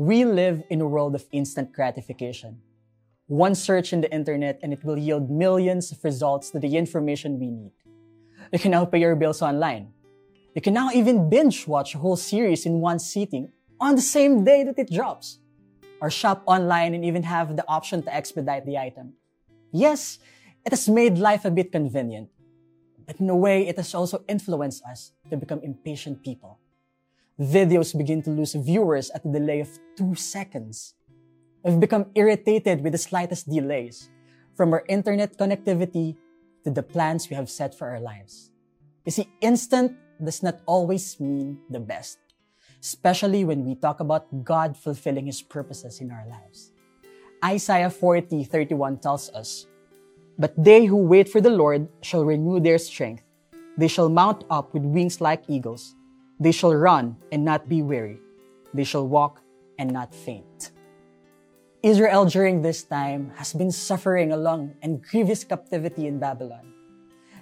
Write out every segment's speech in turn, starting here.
We live in a world of instant gratification. One search in the internet and it will yield millions of results to the information we need. You can now pay your bills online. You can now even binge watch a whole series in one sitting on the same day that it drops. Or shop online and even have the option to expedite the item. Yes, it has made life a bit convenient, but in a way, it has also influenced us to become impatient people. Videos begin to lose viewers at a delay of two seconds. We've become irritated with the slightest delays, from our internet connectivity to the plans we have set for our lives. You see, instant does not always mean the best, especially when we talk about God fulfilling His purposes in our lives. Isaiah 40, 31 tells us, But they who wait for the Lord shall renew their strength. They shall mount up with wings like eagles. They shall run and not be weary. They shall walk and not faint. Israel during this time has been suffering a long and grievous captivity in Babylon.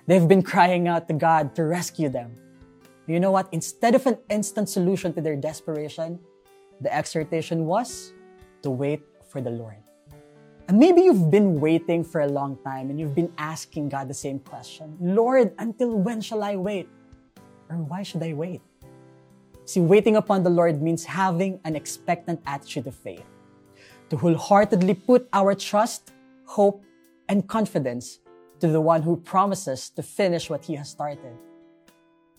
They've been crying out to God to rescue them. You know what? Instead of an instant solution to their desperation, the exhortation was to wait for the Lord. And maybe you've been waiting for a long time and you've been asking God the same question Lord, until when shall I wait? Or why should I wait? See, waiting upon the Lord means having an expectant attitude of faith to wholeheartedly put our trust, hope, and confidence to the one who promises to finish what he has started.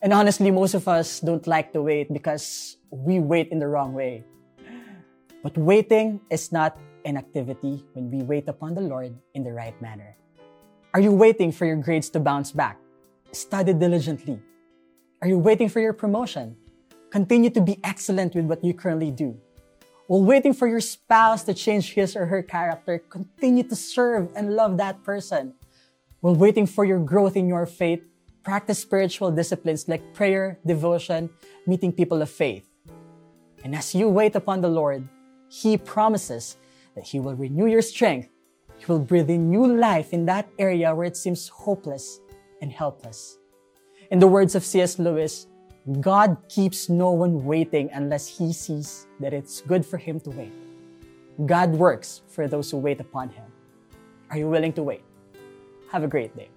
And honestly, most of us don't like to wait because we wait in the wrong way. But waiting is not an activity when we wait upon the Lord in the right manner. Are you waiting for your grades to bounce back? Study diligently. Are you waiting for your promotion? Continue to be excellent with what you currently do. While waiting for your spouse to change his or her character, continue to serve and love that person. While waiting for your growth in your faith, practice spiritual disciplines like prayer, devotion, meeting people of faith. And as you wait upon the Lord, He promises that He will renew your strength. He will breathe in new life in that area where it seems hopeless and helpless. In the words of C.S. Lewis, God keeps no one waiting unless he sees that it's good for him to wait. God works for those who wait upon him. Are you willing to wait? Have a great day.